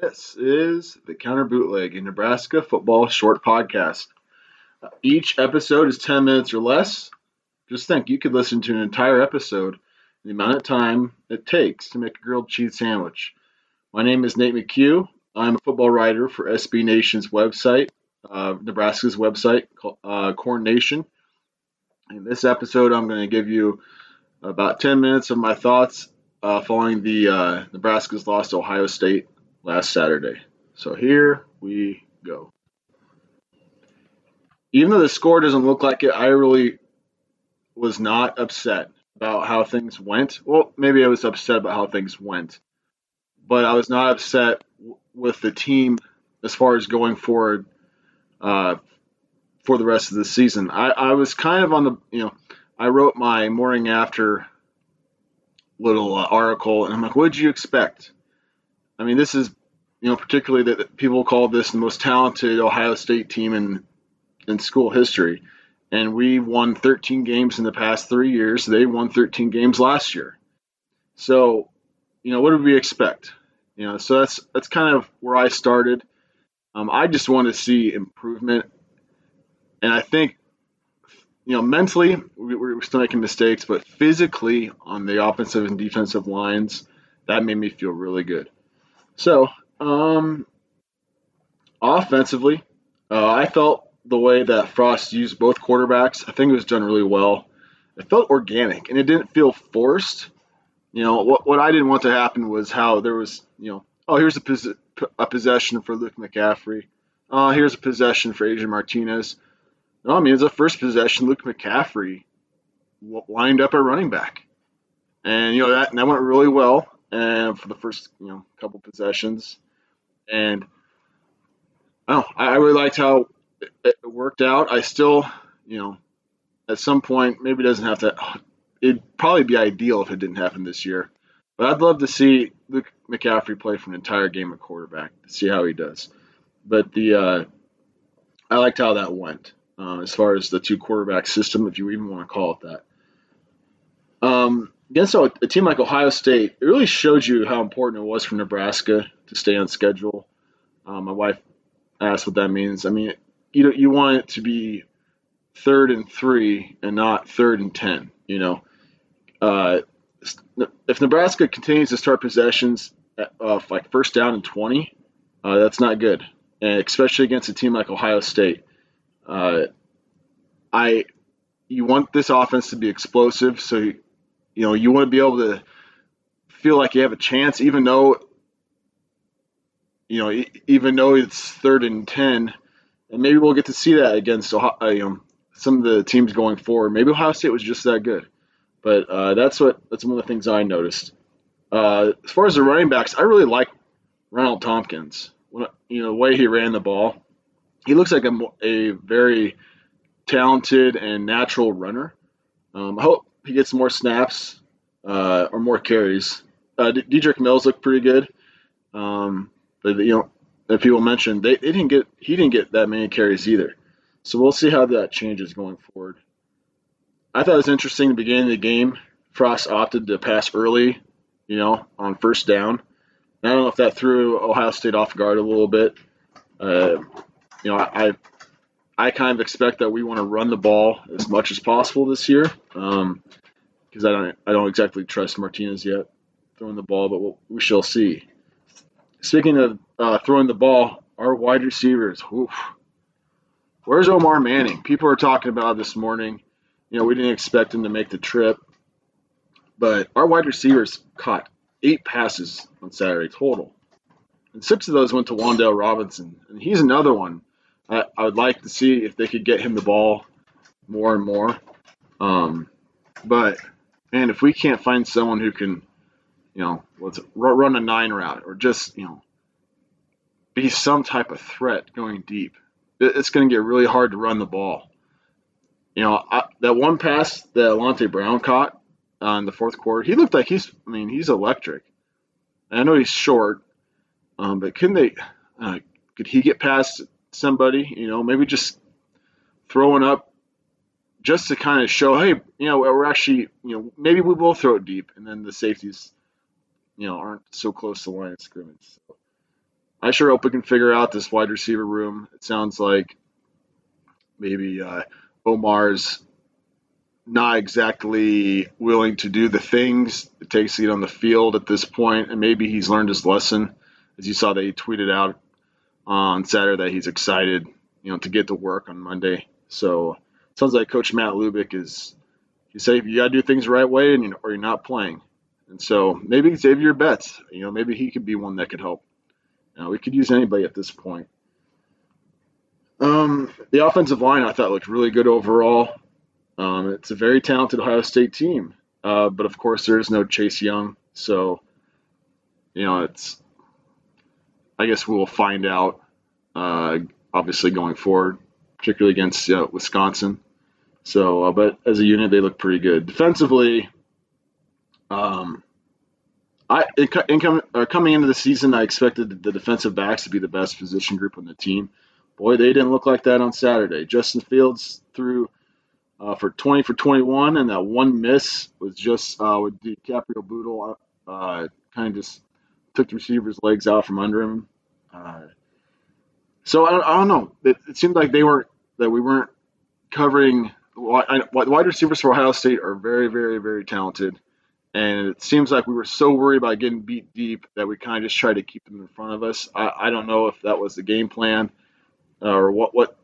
This is the Counter Bootleg, a Nebraska football short podcast. Uh, each episode is 10 minutes or less. Just think, you could listen to an entire episode in the amount of time it takes to make a grilled cheese sandwich. My name is Nate McHugh. I'm a football writer for SB Nation's website, uh, Nebraska's website, uh, Corn Nation. In this episode, I'm going to give you about 10 minutes of my thoughts uh, following the uh, Nebraska's loss to Ohio State last Saturday. So here we go. Even though the score doesn't look like it, I really was not upset about how things went. Well, maybe I was upset about how things went, but I was not upset with the team as far as going forward uh, for the rest of the season. I, I was kind of on the, you know, I wrote my morning after little uh, article, and I'm like, what did you expect? I mean, this is, you know, particularly that people call this the most talented Ohio State team in in school history, and we won 13 games in the past three years. They won 13 games last year. So, you know, what did we expect? You know, so that's that's kind of where I started. Um, I just want to see improvement, and I think you know, mentally, we, we're still making mistakes, but physically on the offensive and defensive lines, that made me feel really good. So, um, offensively, uh, I felt the way that Frost used both quarterbacks, I think it was done really well. It felt organic and it didn't feel forced. You know, what, what I didn't want to happen was how there was, you know, oh, here's a, pos- a possession for Luke McCaffrey. Oh, here's a possession for Adrian Martinez. No, I mean, it's a first possession. Luke McCaffrey lined up a running back. And, you know, that, that went really well and for the first, you know, couple possessions. And, oh, I, I really liked how it, worked out. I still, you know, at some point, maybe it doesn't have to, it'd probably be ideal if it didn't happen this year. But I'd love to see Luke McCaffrey play for an entire game of quarterback to see how he does. But the, uh, I liked how that went uh, as far as the two quarterback system, if you even want to call it that. Um, against a, a, team like Ohio State, it really showed you how important it was for Nebraska to stay on schedule. Um, my wife asked what that means. I mean, you know, you want it to be third and three and not third and ten. You know, uh, if Nebraska continues to start possessions uh, like first down and twenty, uh, that's not good, and especially against a team like Ohio State. Uh, I you want this offense to be explosive, so you know you want to be able to feel like you have a chance, even though you know even though it's third and ten, and maybe we'll get to see that against know, some of the teams going forward. Maybe Ohio State was just that good, but uh, that's what that's one of the things I noticed. Uh, as far as the running backs, I really like Ronald Thompkins. When, you know the way he ran the ball he looks like a, a very talented and natural runner. Um, I hope he gets more snaps uh, or more carries. Uh, Dedrick Mills looked pretty good, um, but you know, if people mentioned they, they didn't get he didn't get that many carries either. So we'll see how that changes going forward. I thought it was interesting. The beginning of the game, Frost opted to pass early, you know, on first down. And I don't know if that threw Ohio State off guard a little bit. Uh, you know, I, I kind of expect that we want to run the ball as much as possible this year because I don't I don't exactly trust Martinez yet throwing the ball, but we'll, we shall see. Speaking of uh, throwing the ball, our wide receivers. Oof. Where's Omar Manning? People are talking about this morning. You know, we didn't expect him to make the trip, but our wide receivers caught eight passes on Saturday total, and six of those went to Wan'Dale Robinson, and he's another one I, I would like to see if they could get him the ball more and more. Um, but and if we can't find someone who can, you know, let's run a nine route or just you know be some type of threat going deep, it's going to get really hard to run the ball. You know, I, that one pass that Alante Brown caught uh, in the fourth quarter, he looked like he's. I mean, he's electric. And I know he's short, um, but can they? Uh, could he get past somebody, you know, maybe just throwing up just to kind of show, hey, you know, we're actually, you know, maybe we will throw it deep, and then the safeties, you know, aren't so close to the line of scrimmage. So, I sure hope we can figure out this wide receiver room. It sounds like maybe uh, Omar's not exactly willing to do the things it takes to get on the field at this point, and maybe he's learned his lesson. As you saw he tweeted out on Saturday that he's excited, you know, to get to work on Monday. So sounds like Coach Matt Lubick is he said you got to do things the right way, and you know, or you're not playing. And so maybe Xavier Betts, you know, maybe he could be one that could help. You know, we could use anybody at this point. Um, the offensive line I thought looked really good overall. Um, it's a very talented Ohio State team, uh, but of course there is no Chase Young, so you know it's. I guess we will find out. Uh, obviously going forward, particularly against uh, Wisconsin. So, uh, but as a unit, they look pretty good defensively. Um, I in, in uh, coming into the season, I expected the defensive backs to be the best position group on the team. Boy, they didn't look like that on Saturday. Justin Fields threw uh, for 20 for 21, and that one miss was just uh, with DiCaprio Bootle uh, kind of just took the receiver's legs out from under him. Uh, so I don't, I don't know. It, it, seemed like they weren't that we weren't covering. The wide receivers for Ohio State are very, very, very talented, and it seems like we were so worried about getting beat deep that we kind of just tried to keep them in front of us. I, I don't know if that was the game plan uh, or what. What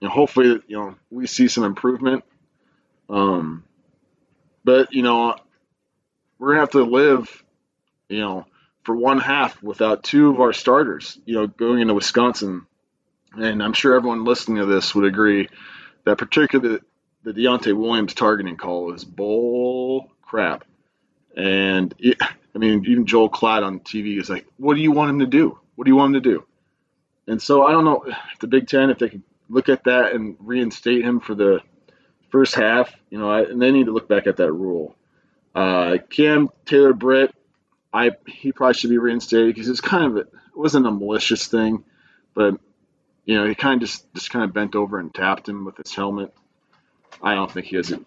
you know, hopefully, you know, we see some improvement. Um, but you know, we're gonna have to live, you know, for one half without two of our starters. You know, going into Wisconsin, and I'm sure everyone listening to this would agree that particular the, Deontai Williams targeting call is bull crap. And it, I mean, even Joel Klatt on TV is like, "What do you want him to do? What do you want him to do?" And so I don't know the Big Ten if they can look at that and reinstate him for the first half. You know, and they need to look back at that rule. Uh, Cam Taylor Britt, I he probably should be reinstated because it's kind of a, it wasn't a malicious thing, but you know he kind of just just kind of bent over and tapped him with his helmet. I don't think he has it.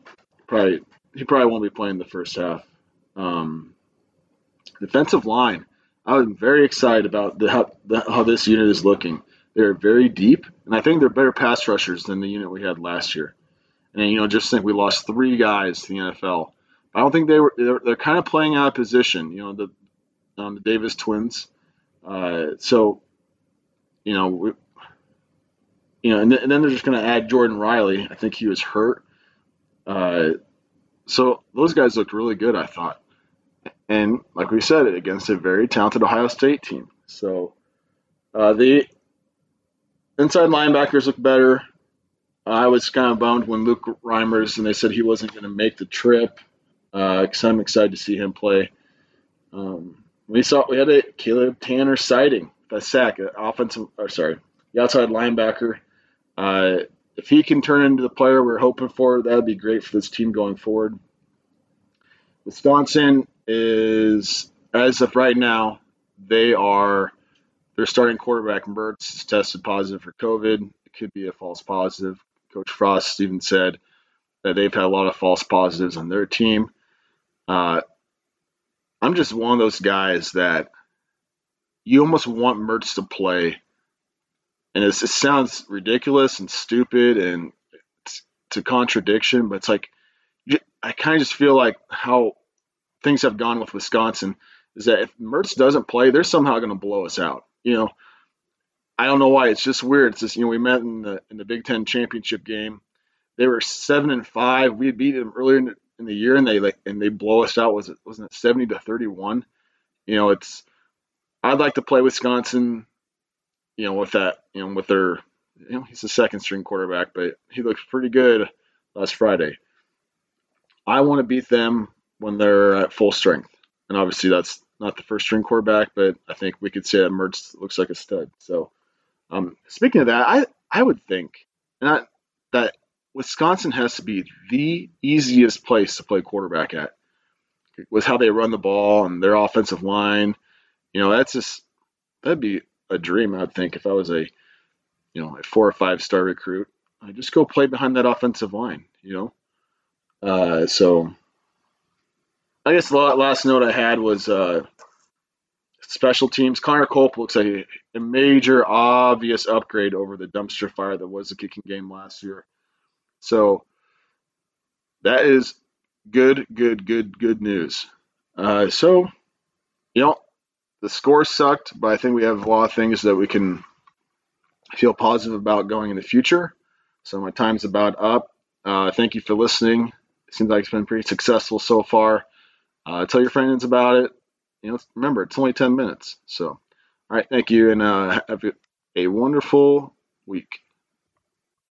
Probably he probably won't be playing the first half. Um, defensive line, I was very excited about the, how, the, how this unit is looking. They're very deep, and I think they're better pass rushers than the unit we had last year. And you know, just think we lost three guys to the NFL. I don't think they were. They're, they're kind of playing out of position. You know, the um, the Davis twins. Uh, so, you know, we, you know, and, th- and then they're just going to add Jordan Riley. I think he was hurt. Uh, so those guys looked really good, I thought. And like we said, against a very talented Ohio State team. So uh, the inside linebackers look better. I was kind of bummed when Luke Reimers and they said he wasn't going to make the trip because uh, I'm excited to see him play. Um, we saw we had a Caleb Tannor sighting, a sack, an offensive, or sorry, the outside linebacker. Uh, if he can turn into the player we're hoping for, that would be great for this team going forward. Wisconsin is, as of right now, they are their starting quarterback Mertz tested positive for COVID. It could be a false positive. Coach Frost even said that they've had a lot of false positives on their team. Uh, I'm just one of those guys that you almost want Mertz to play, and it sounds ridiculous and stupid and it's, it's a contradiction, but it's like I kind of just feel like how things have gone with Wisconsin is that if Mertz doesn't play, they're somehow going to blow us out. You know, I don't know why. It's just weird. It's just you know we met in the in the Big Ten championship game. They were seven and five. We had beat them earlier in the, in the year, and they like and they blow us out. Was it wasn't it seventy to thirty one? You know, it's I'd like to play Wisconsin. You know, with that, you know, with their, you know, he's a second string quarterback, but he looks pretty good last Friday. I want to beat them when they're at full strength, and obviously that's not the first string quarterback, but I think we could say that Mertz looks like a stud. So, um, speaking of that, I I would think not that Wisconsin has to be the easiest place to play quarterback at with how they run the ball and their offensive line. You know, that's just that'd be a dream. I'd think if I was a you know a four or five star recruit, I just go play behind that offensive line. You know, uh, so I guess the last note I had was uh, special teams. Connor Culp looks like a, major, obvious upgrade over the dumpster fire that was the kicking game last year. So that is good, good, good, good news. Uh, so, you know, the score sucked, but I think we have a lot of things that we can feel positive about going in the future. So my time's about up. Uh, thank you for listening. It seems like it's been pretty successful so far. Uh, tell your friends about it. You know, remember it's only 10 minutes. So, all right, thank you, and uh, have a wonderful week.